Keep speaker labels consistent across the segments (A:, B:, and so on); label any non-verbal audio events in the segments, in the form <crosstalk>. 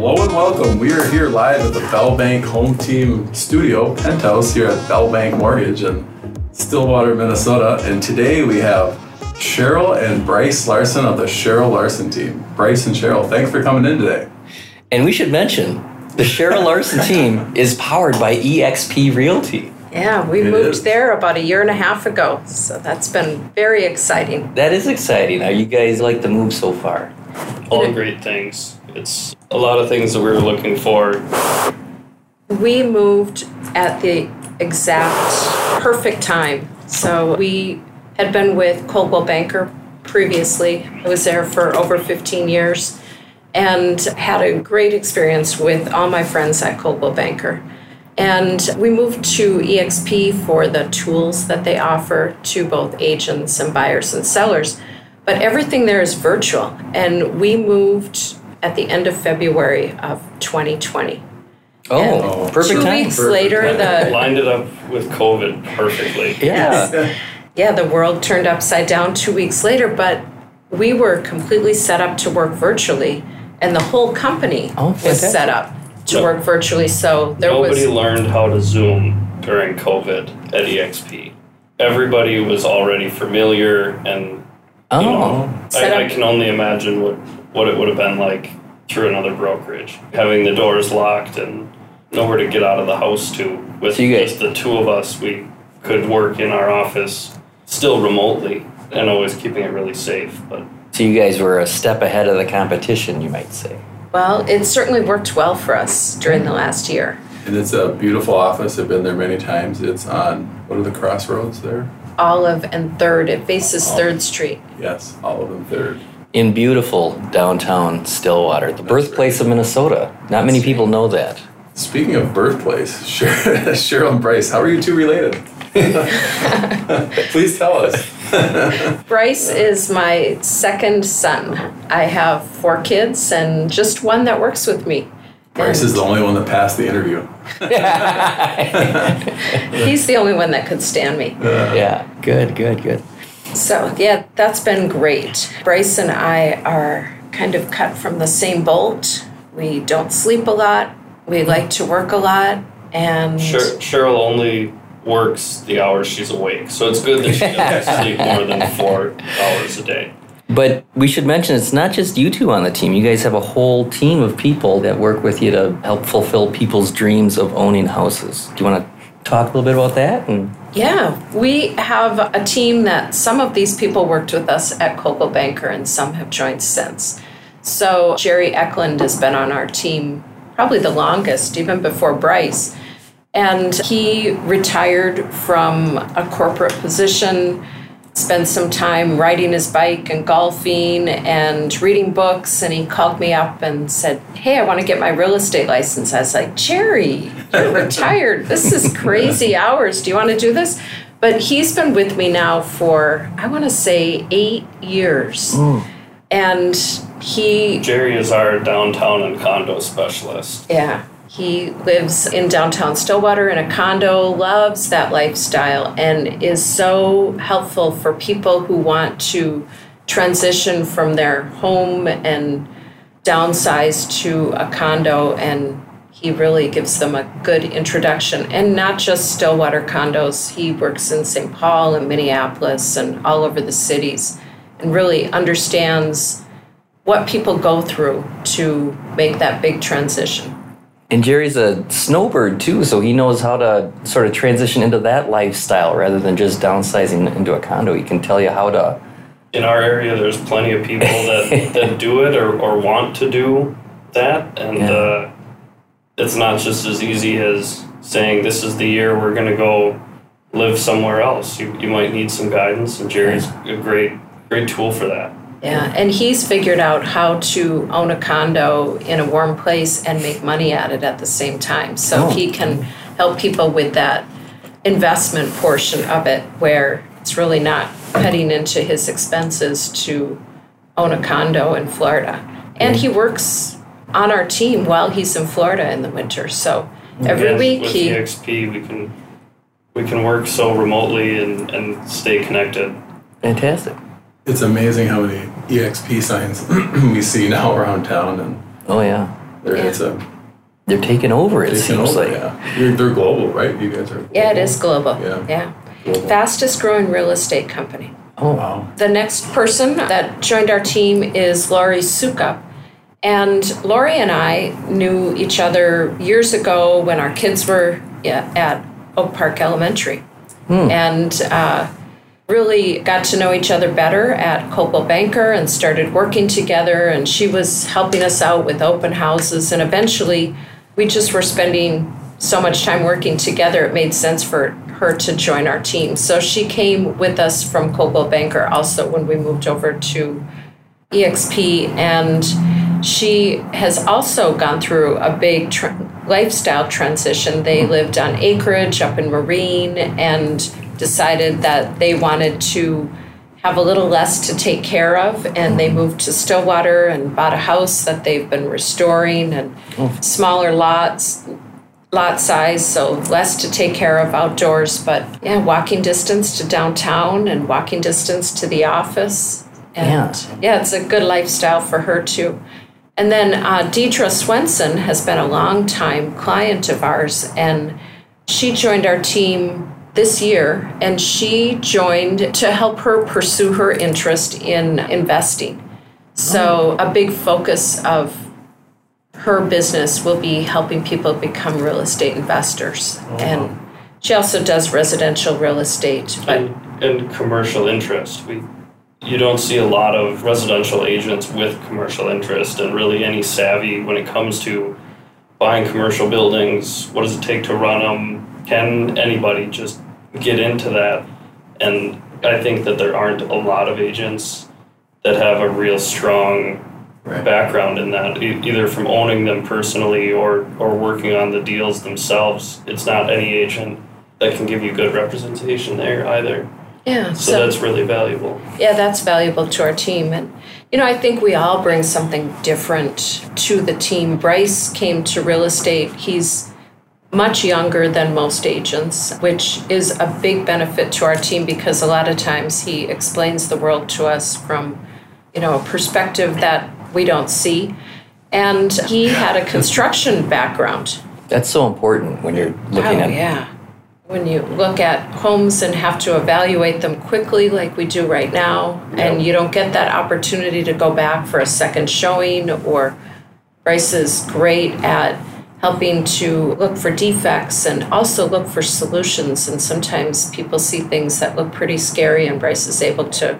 A: Hello and welcome. We are here live at the Bell Bank Home Team Studio Penthouse here at Bell Bank Mortgage in Stillwater, Minnesota. And today we have Cheryl and Bryce Larson of the Cheryl Larson team. Bryce and Cheryl, thanks for coming in today.
B: And we should mention the Cheryl Larson team <laughs> is powered by EXP Realty.
C: Yeah, we
A: It
C: moved
A: is.
C: there about a year and a half ago, so that's been very exciting.
B: That is exciting. How you guys like the move so far?
D: all great things. It's a lot of things that we were looking for.
C: We moved at the exact perfect time. So we had been with Coldwell Banker previously. I was there for over 15 years and had a great experience with all my friends at Coldwell Banker. And we moved to EXP for the tools that they offer to both agents and buyers and sellers. But everything there is virtual. And we moved at the end of February of 2020.
B: Oh,
C: And
B: perfect
C: Two
B: time.
C: weeks
A: Perfect
C: later,
A: time.
C: the
D: Lined it up with COVID perfectly.
B: Yeah.
C: yeah, the world turned upside down two weeks later, but we were completely set up to work virtually, and the whole company
B: Oh,
C: was set up to
D: No-
C: work virtually. So there
D: Nobody
C: was nobody
D: learned how to Zoom during COVID at EXP. Everybody was already familiar, and
B: Oh,
A: Oh,
C: Set
D: I, I can only imagine what, what it would have been like through another brokerage. Having the doors locked and nowhere to get out of the house to. With
B: So you guys-
D: just the two of us, we could work in our office still remotely and always keeping it really safe. But
B: so you guys were a step ahead of the competition, you might say.
C: well, it certainly worked well for us during the last year.
A: and it's a beautiful office. I've been there many times. It's on, what are the crossroads there?
C: Olive and Third, it faces
A: Oh.
C: Third Street.
A: Yes, Olive and Third.
B: In beautiful downtown Stillwater, the birthplace of Minnesota. Not many people know that.
A: Speaking of birthplace, Cheryl, <laughs> Cheryl and Bryce, how are you two related? <laughs> Please tell us. <laughs>
C: Bryce is my second son. I have four kids and just one that works with me.
A: Bryce is the only one that passed the interview.
C: He's the only one that could stand me.
B: Yeah, good, good, good.
C: So, yeah, that's been great. Bryce and I are kind of cut from the same bolt. We don't sleep a lot, we like to work a lot, and
D: Cheryl, Cheryl only works the hours she's awake, so it's good that she <laughs> doesn't sleep more than four hours a day.
B: But we should mention it's not just you two on the team. You guys have a whole team of people that work with you to help fulfill people's dreams of owning houses. Do you want to talk a little bit about that? And
C: yeah, we have a team that some of these people worked with us at Coldwell Banker and some have joined since. So, Jerry Eklund has been on our team probably the longest, even before Bryce. And he retired from a corporate position, spent some time riding his bike and golfing and reading books. And he called me up and said, Hey, I want to get my real estate license. I was like, Jerry, you're retired. This is <laughs> crazy hours. Do you want to do this? But he's been with me now for, I want to say, eight years. Mm. And he
D: Jerry is our downtown and condo specialist.
C: yeah. He lives in downtown Stillwater in a condo, loves that lifestyle, and is so helpful for people who want to transition from their home and downsize to a condo. And he really gives them a good introduction. And not just Stillwater condos, he works in St. Paul and Minneapolis and all over the cities and really understands what people go through to make that big transition.
B: And Jerry's a snowbird too, so he knows how to sort of transition into that lifestyle rather than just downsizing into a condo. He can tell you how to.
D: In our area, there's plenty of people that, <laughs> that do it or, or want to do that, and
B: Yeah.
D: uh, it's not just as easy as saying this is the year we're going to go live somewhere else. You, you might need some guidance, and Jerry's a great great tool for that.
C: Yeah, and he's figured out how to own a condo in a warm place and make money at it at the same time. So
B: Oh.
C: he can help people with that investment portion of it where it's really not cutting into his expenses to own a condo in Florida. And he works on our team while he's in Florida in the winter. So every
D: And
C: week
D: with
C: he
D: EXP, we can we can work so remotely and, and stay connected.
B: Fantastic.
A: It's amazing how many EXP signs <clears throat> we see now around town, and
B: Oh yeah.
A: They're,
C: Yeah.
A: It's a
B: They're taking over. It
A: taking
B: seems
A: over,
B: like.
A: yeah. You're, they're global, right? You guys are.
C: Yeah, it is global.
A: Yeah.
C: Yeah.
A: Global.
C: Fastest growing real estate company.
B: Oh,
A: Wow.
C: The next person that joined our team is Laurie Suka. And Laurie and I knew each other years ago when our kids were yeah, at Oak Park Elementary. And uh, really got to know each other better at Coldwell Banker and started working together. And she was helping us out with open houses. And eventually, we just were spending so much time working together, it made sense for her to join our team. So she came with us from Coldwell Banker also when we moved over to EXP. And she has also gone through a big tr lifestyle transition. They lived on acreage up in Marine and decided that they wanted to have a little less to take care of and they moved to Stillwater and bought a house that they've been restoring and smaller lots lot size so less to take care of outdoors. But yeah walking distance to downtown and walking distance to the office. And yeah, it's a good lifestyle for her too. And then uh, Deidre Swenson has been a long time client of ours, and she joined our team this year, and she joined to help her pursue her interest in investing. So, a big focus of her business will be helping people become real estate investors. Oh, and she also does residential real estate, but
D: and, and commercial interest. We you don't see a lot of residential agents with commercial interest and really any savvy when it comes to buying commercial buildings. What does it take to run them? Can anybody just get into that? And I think that there aren't a lot of agents that have a real strong
A: Right.
D: background in that, e- either from owning them personally or or working on the deals themselves. It's not any agent that can give you good representation there either.
C: yeah.
D: So, that's really valuable.
C: Yeah, that's valuable to our team. And, you know, I think we all bring something different to the team. Bryce came to real estate. He's much younger than most agents, which is a big benefit to our team because a lot of times he explains the world to us from, you know, a perspective that we don't see. And he had a construction background.
B: that's so important when you're looking
C: oh,
B: at.
C: yeah. When you look at homes and have to evaluate them quickly, like we do right now, and you don't get that opportunity to go back for a second showing, or Bryce is great at helping to look for defects and also look for solutions. And sometimes people see things that look pretty scary, and Bryce is able to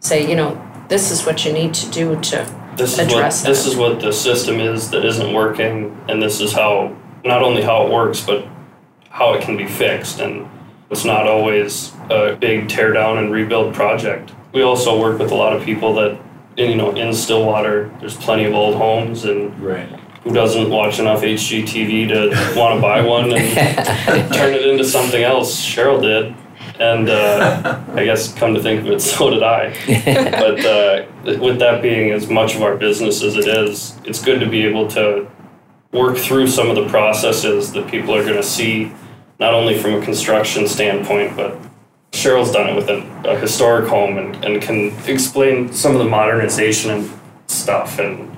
C: say, you know, this is what you need to do to
D: This is what
C: address
D: this is what the system is that isn't working, and this is how not only how it works, but how it can be fixed. And it's not always a big tear down and rebuild project. We also work with a lot of people that, you know, in Stillwater, there's plenty of old homes, and
A: Right.
D: Who doesn't watch enough HGTV to want to buy one and <laughs> turn it into something else. Cheryl did. And uh, I guess come to think of it, <laughs> so did I. <laughs> but uh, with that being as much of our business as it is, it's good to be able to work through some of the processes that people are going to see, not only from a construction standpoint, but Cheryl's done it with a, a historic home and, and can explain some of the modernization and stuff. And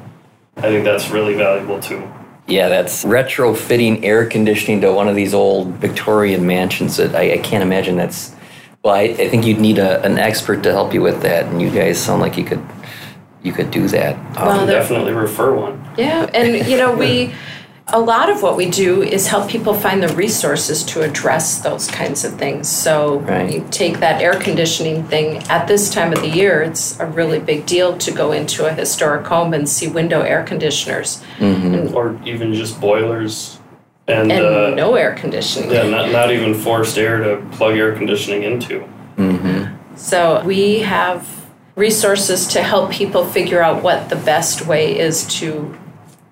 D: I think that's really valuable too.
B: Yeah, that's retrofitting air conditioning to one of these old Victorian mansions. That I, I can't imagine that's. Well, I, I think you'd need a, an expert to help you with that, and you guys sound like you could you could do that. Um,
C: Well, there-
D: Definitely refer one.
C: Yeah, and you know, we <laughs> a lot of what we do is help people find the resources to address those kinds of things. So
B: Right.
C: you take that air conditioning thing at this time of the year, it's a really big deal to go into a historic home and see window air conditioners
D: Or even just boilers and,
C: and
D: uh,
C: no air conditioning.
D: yeah, not, not even forced air to plug air conditioning into.
C: So we have resources to help people figure out what the best way is to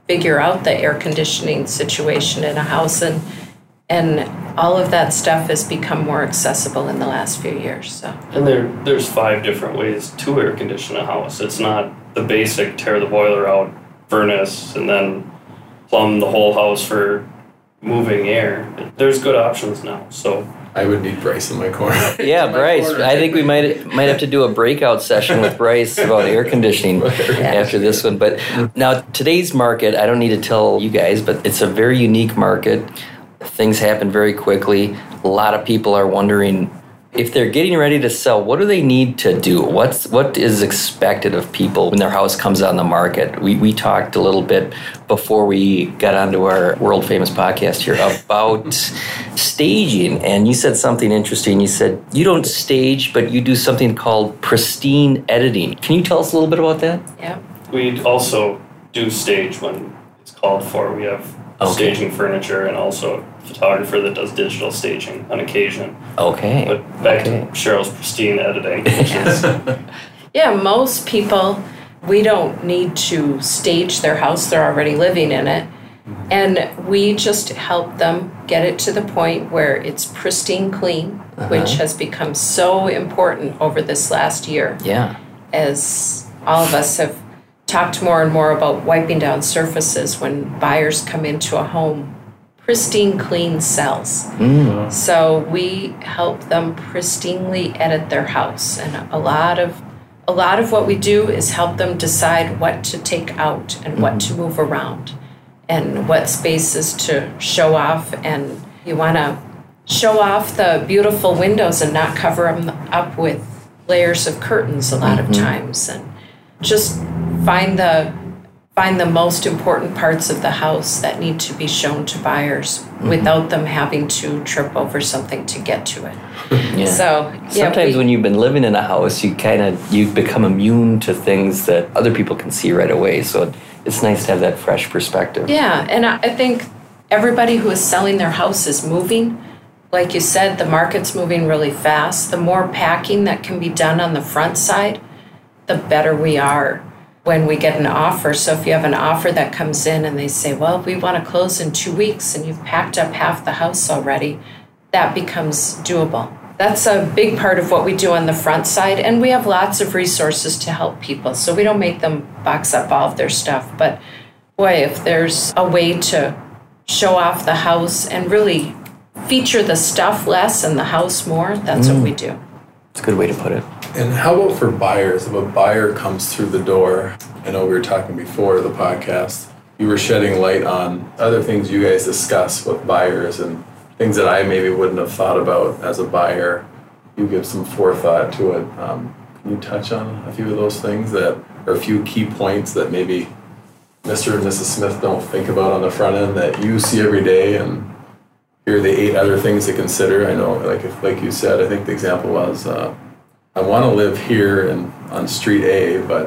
C: figure out the air conditioning situation in a house and and all of that stuff has become more accessible in the last few years. So
D: And there, there's five different ways to air condition a house. It's not the basic tear the boiler out, furnace, and then plumb the whole house for moving air. There's good options now. So
A: I would need Bryce in my corner. <laughs>
B: Yeah,
A: my
B: Bryce.
A: corner.
B: I think we might might have to do a breakout session with Bryce about air conditioning <laughs> after this one. But now today's market, I don't need to tell you guys, but it's a very unique market. Things happen very quickly. A lot of people are wondering if they're getting ready to sell, what do they need to do? What's what is expected of people when their house comes on the market? We we talked a little bit before we got onto our world famous podcast here about <laughs> staging, and you said something interesting. You said you don't stage, but you do something called pristine editing. Can you tell us a little bit about that?
C: Yeah.
D: We also do stage when it's called for. We have Oh,
B: okay.
D: staging furniture and also a photographer that does digital staging on occasion.
B: Okay.
D: But back
B: Okay.
D: to Cheryl's pristine editing, <laughs> which is <laughs>
C: Yeah, most people, we don't need to stage their house, they're already living in it. Mm-hmm. And we just help them get it to the point where it's pristine clean, uh-huh. which has become so important over this last year
B: yeah.
C: as all of us have talked more and more about wiping down surfaces when buyers come into a home. Pristine clean sells. Mm. So we help them pristinely edit their house. And a lot of a lot of what we do is help them decide what to take out and what mm-hmm. to move around and what spaces to show off. And you want to show off the beautiful windows and not cover them up with layers of curtains a lot of mm-hmm. times. And just find the find the most important parts of the house that need to be shown to buyers mm-hmm. without them having to trip over something to get to it. <laughs>
B: Yeah.
C: So yeah,
B: Sometimes
C: we-
B: when you've been living in a house, you kind of you become immune to things that other people can see right away. So it's nice to have that fresh perspective.
C: Yeah, and I I think everybody who is selling their house is moving. Like you said, the market's moving really fast. The more packing that can be done on the front side, the better we are when we get an offer. So if you have an offer that comes in and they say, well, we want to close in two weeks and you've packed up half the house already, that becomes doable. That's a big part of what we do on the front side, and we have lots of resources to help people. So we don't make them box up all of their stuff, but boy, if there's a way to show off the house and really feature the stuff less and the house more, that's what we mm. do.
B: It's a good way to put it.
A: And how about for buyers? If a buyer comes through the door, I know we were talking before the podcast, you were shedding light on other things you guys discuss with buyers and things that I maybe wouldn't have thought about as a buyer. You give some forethought to it. Um, can you touch on a few of those things that are a few key points that maybe Mr. and Mrs. Smith don't think about on the front end that you see every day and here are the eight other things to consider. I know, like if, like you said, I think the example was uh, I want to live here and on Street A, but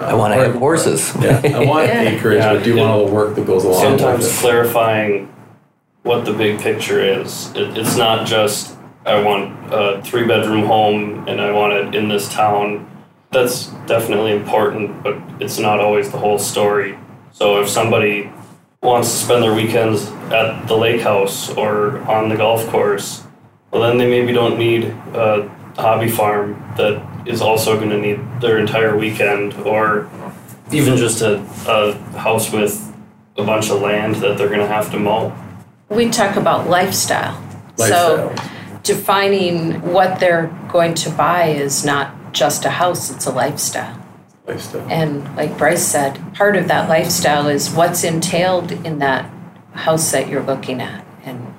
A: uh,
B: I wanna
A: or-
B: have horses. <laughs>
A: yeah, I want
C: Yeah.
A: acreage,
D: Yeah.
A: but do you want all the work that goes along
D: sometimes
A: with it?
D: clarifying what the big picture is. It, it's not just I want a three bedroom home and I want it in this town. That's definitely important, but it's not always the whole story. So if somebody wants to spend their weekends at the lake house or on the golf course, well then they maybe don't need a hobby farm that is also going to need their entire weekend or even just a, a house with a bunch of land that they're going to have to mow.
C: We talk about lifestyle.
A: Lifestyle.
C: So defining what they're going to buy is not just a house, it's a lifestyle.
A: Lifestyle.
C: And like Bryce said, part of that lifestyle is what's entailed in that house that you're looking at. And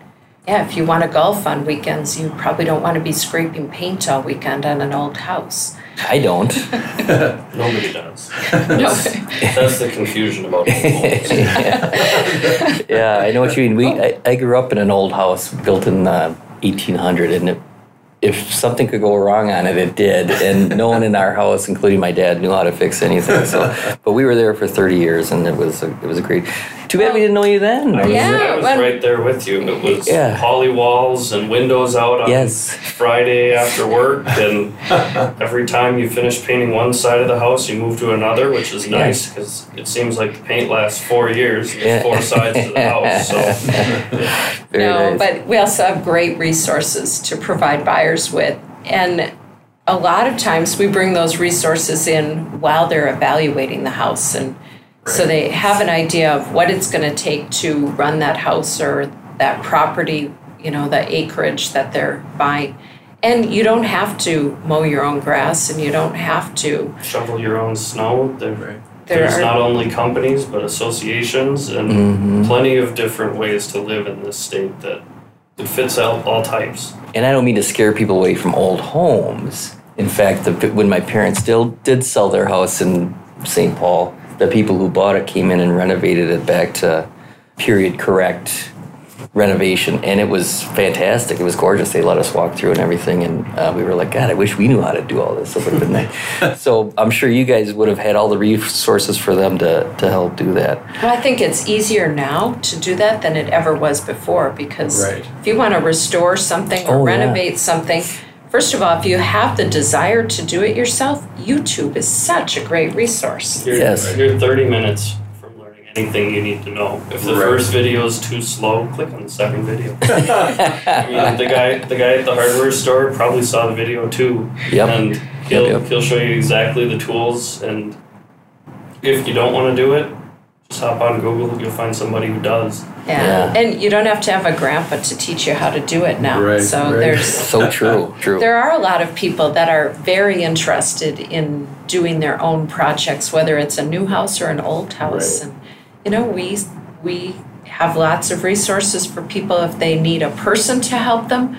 C: yeah, if you want to golf on weekends, you probably don't want to be scraping paint all weekend on an old house.
B: I don't. <laughs>
D: Nobody does.
C: No.
D: That's the confusion about homes. <laughs>
B: yeah, I know what you mean. We I, I grew up in an old house built in uh, 1800, and it, if something could go wrong on it, it did. And no one in our house, including my dad, knew how to fix anything. So, but we were there for 30 years, and it was a, it was a great. Too bad we didn't know you then.
D: I was,
C: Yeah,
D: I was
C: when-
D: right there with you. It was
B: Yeah.
D: poly walls and windows out on
B: Yes.
D: Friday after work, and <laughs> every time you finish painting one side of the house, you move to another, which is nice because it seems like the paint lasts four years, with
B: Yeah.
D: four sides of the <laughs> house. So
B: Very
C: no,
B: nice.
C: but we also have great resources to provide buyers with. And a lot of times we bring those resources in while they're evaluating the house. And so they have an idea of what it's going to take to run that house or that property you know, the acreage that they're buying. And you don't have to mow your own grass and you don't have to.
D: Shovel your own snow. There,
A: Right.
C: There
D: there's
C: are-
D: not only companies but associations and
B: Mhm.
D: plenty of different ways to live in this state that it fits all, all types.
B: And I don't mean to scare people away from old homes. In fact, the, when my parents still did sell their house in St. Paul, the people who bought it came in and renovated it back to period correct renovation, and it was fantastic. It was gorgeous. They let us walk through and everything, and uh, we were like, God, I wish we knew how to do all this. It would have been nice. <laughs> so I'm sure you guys would have had all the resources for them to, to help do that.
C: Well, I think it's easier now to do that than it ever was before because
A: Right.
C: if you want to restore something or
B: Oh, yeah.
C: renovate something, first of all, if you have the desire to do it yourself, YouTube is such a great resource.
D: You're,
B: Yes.
D: you're 30 minutes from learning anything you need to know. If the
A: Right.
D: first video is too slow, click on the second video. <laughs> I mean, the guy, the guy at the hardware store probably saw the video too,
B: Yep.
D: and he'll
B: Yep, yep.
D: he'll show you exactly the tools. And if you don't want to do it, just hop on Google. You'll find somebody who does.
C: Yeah.
B: Yeah.
C: And you don't have to have a grandpa to teach you how to do it now.
A: Right,
C: so
A: right.
C: there's <laughs>
B: So true, true.
C: there are a lot of people that are very interested in doing their own projects, whether it's a new house or an old house.
A: Right.
C: And you know, we we have lots of resources for people if they need a person to help them.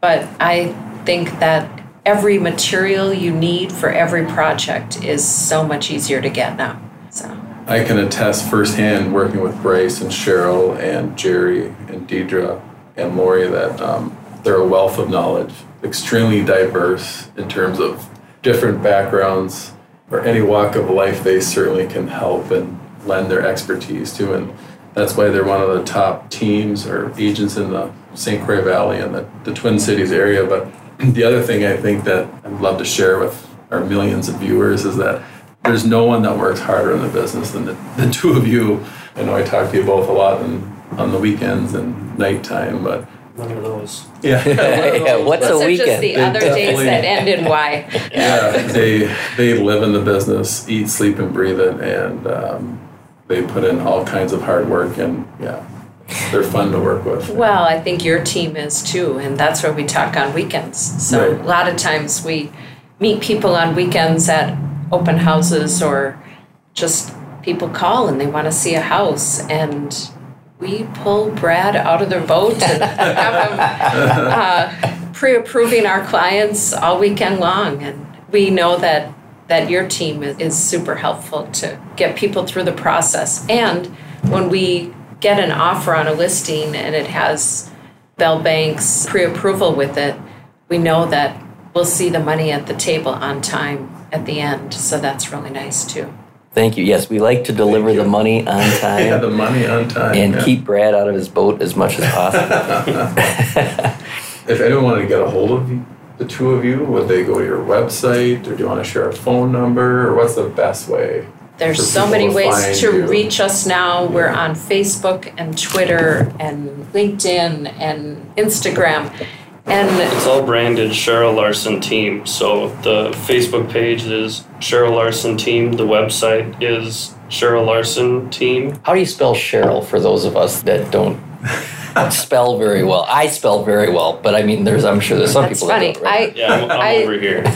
C: But I think that every material you need for every project is so much easier to get now. So
A: I can attest firsthand working with Bryce and Cheryl and Jerry and Deidre and Lori that um, they're a wealth of knowledge, extremely diverse in terms of different backgrounds or any walk of life. They certainly can help and lend their expertise to, and that's why they're one of the top teams or agents in the St. Croix Valley and the, the Twin Cities area. But the other thing I think that I'd love to share with our millions of viewers is that there's no one that works harder in the business than the, the two of you. I know I talk to you both a lot and on the weekends and nighttime, but
D: One of those.
A: yeah, <laughs> <laughs>
B: yeah, what's
C: those
B: a
C: are just
B: weekend?
C: the other days that end in Y. <laughs>
A: yeah, they they live in the business, eat, sleep, and breathe it, and um, they put in all kinds of hard work, and yeah, they're fun to work with.
C: Well, I think your team is too, and that's where we talk on weekends. So
A: Right.
C: a lot of times we meet people on weekends at open houses or just people call and they want to see a house and we pull Brad out of the boat and have him uh, pre-approving our clients all weekend long. And we know that that your team is, is super helpful to get people through the process. And when we get an offer on a listing and it has Bell Bank's pre-approval with it we know that we'll see the money at the table on time at the end so that's really nice too
B: Thank you. Yes, we like to deliver the money on <laughs> time.
A: Yeah,
B: time
A: the money on time,
B: and
A: yeah.
B: keep Brad out of his boat as much as possible. <laughs>
A: If anyone wanted to get a hold of you, the two of you, would they go to your website, or do you want to share a phone number, or what's the best way?
C: There's so many
A: to
C: ways to
A: you?
C: reach us now. We're on Facebook and Twitter and LinkedIn and Instagram. And
D: It's all branded Cheryl Larson Team. So the Facebook page is Cheryl Larson Team. The website is Cheryl Larson Team.
B: How do you spell Cheryl for those of us that don't <laughs> spell very well? I spell very well, but I mean, there's I'm sure there's some
C: that's
B: people
C: funny.
B: that don't. Right?
D: Yeah, I'm, I'm
C: I-
D: over here. <laughs>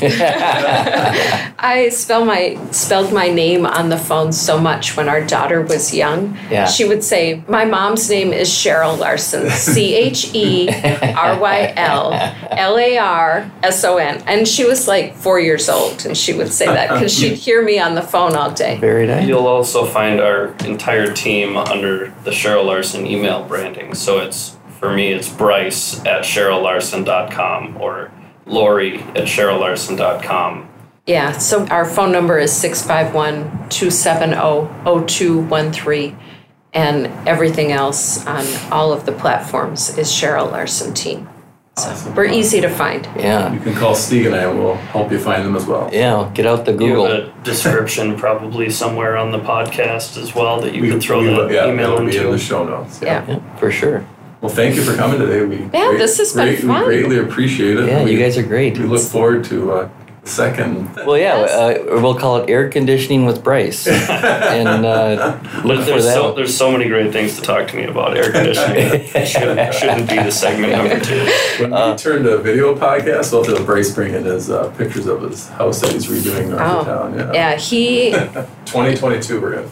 C: I spell my spelled my name on the phone so much when our daughter was young.
B: Yeah.
C: She would say, "My mom's name is Cheryl Larson. C H E R Y L L A R S O N." And she was like 4 years old and she would say that cuz she'd hear me on the phone all day.
B: Very nice.
D: You'll also find our entire team under the Cheryl Larson email branding. So it's for me, it's Bryce at CherylLarson.com or Lori at CherylLarson.com.
C: Yeah, so our phone number is 651 270 0213, and everything else on all of the platforms is Cheryl Larson Team. So
A: Awesome.
C: we're easy to find.
B: Yeah.
A: You can call Steve and I, and we'll help you find them as well.
B: Yeah. Get out the
D: You
B: Google.
D: have a description probably somewhere on the podcast as well that you
A: We-
D: could throw
A: we-
D: the
A: yeah,
D: email
A: it'll be in
D: into.
A: the show notes.
C: Yeah.
B: Yeah, for sure.
A: Well, thank you for coming today. We
C: Yeah,
A: great-
C: this has been
A: great-
C: fun.
A: We greatly appreciate it.
B: Yeah,
A: we,
B: you guys are great.
A: We look forward to uh, second.
B: Well, yeah, uh, we'll call it air conditioning with Bryce, <laughs> and uh, look for
D: There's
B: that.
D: so, there's so many great things to talk to me about air conditioning. It <laughs> shouldn't, shouldn't be the segment number two.
A: When we turned to video podcast, we'll have to Bryce bring in his uh, pictures of his house that he's redoing north of
C: Oh,
A: town. Yeah.
C: yeah, he <laughs>
A: 2022, we're gonna.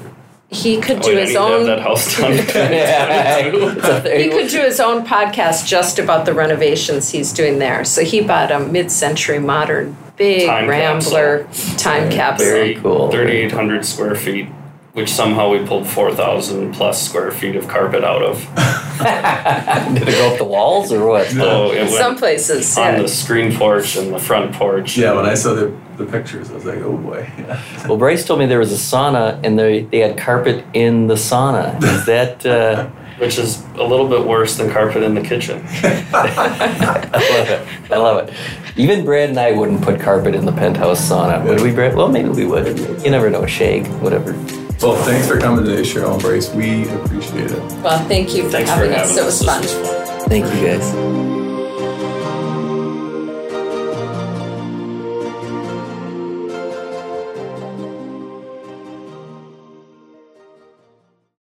C: He could
D: Oh,
C: do
D: yeah,
C: his
D: need to have
C: own
D: that house done. <laughs>
B: Yeah.
C: he could do his own podcast just about the renovations he's doing there. So he bought a mid-century modern big
D: Time
C: Rambler time capsule.
B: Very cool.
D: 3,800 square feet, which somehow we pulled 4,000 plus square feet of carpet out of. <laughs>
B: Did it go up the walls or what?
D: So it
C: Some places,
D: on
C: yeah.
D: the screen porch and the front porch.
A: Yeah, when I saw the, the pictures, I was like, oh boy. <laughs>
B: Well, Bryce told me there was a sauna and they they had carpet in the sauna. Is that? Uh, <laughs>
D: Which is a little bit worse than carpet in the kitchen.
B: I love it. I love it. Even Brad and I wouldn't put carpet in the penthouse sauna, would we, Brad? Well, maybe we would. You never know. Shag, whatever.
A: Well, thanks for coming today, Cheryl and Bryce. We appreciate it.
C: Well, thank you for
D: Thanks for
C: having
D: having
C: us. It
D: us.
C: was fun.
D: Was fun.
B: Thank you guys.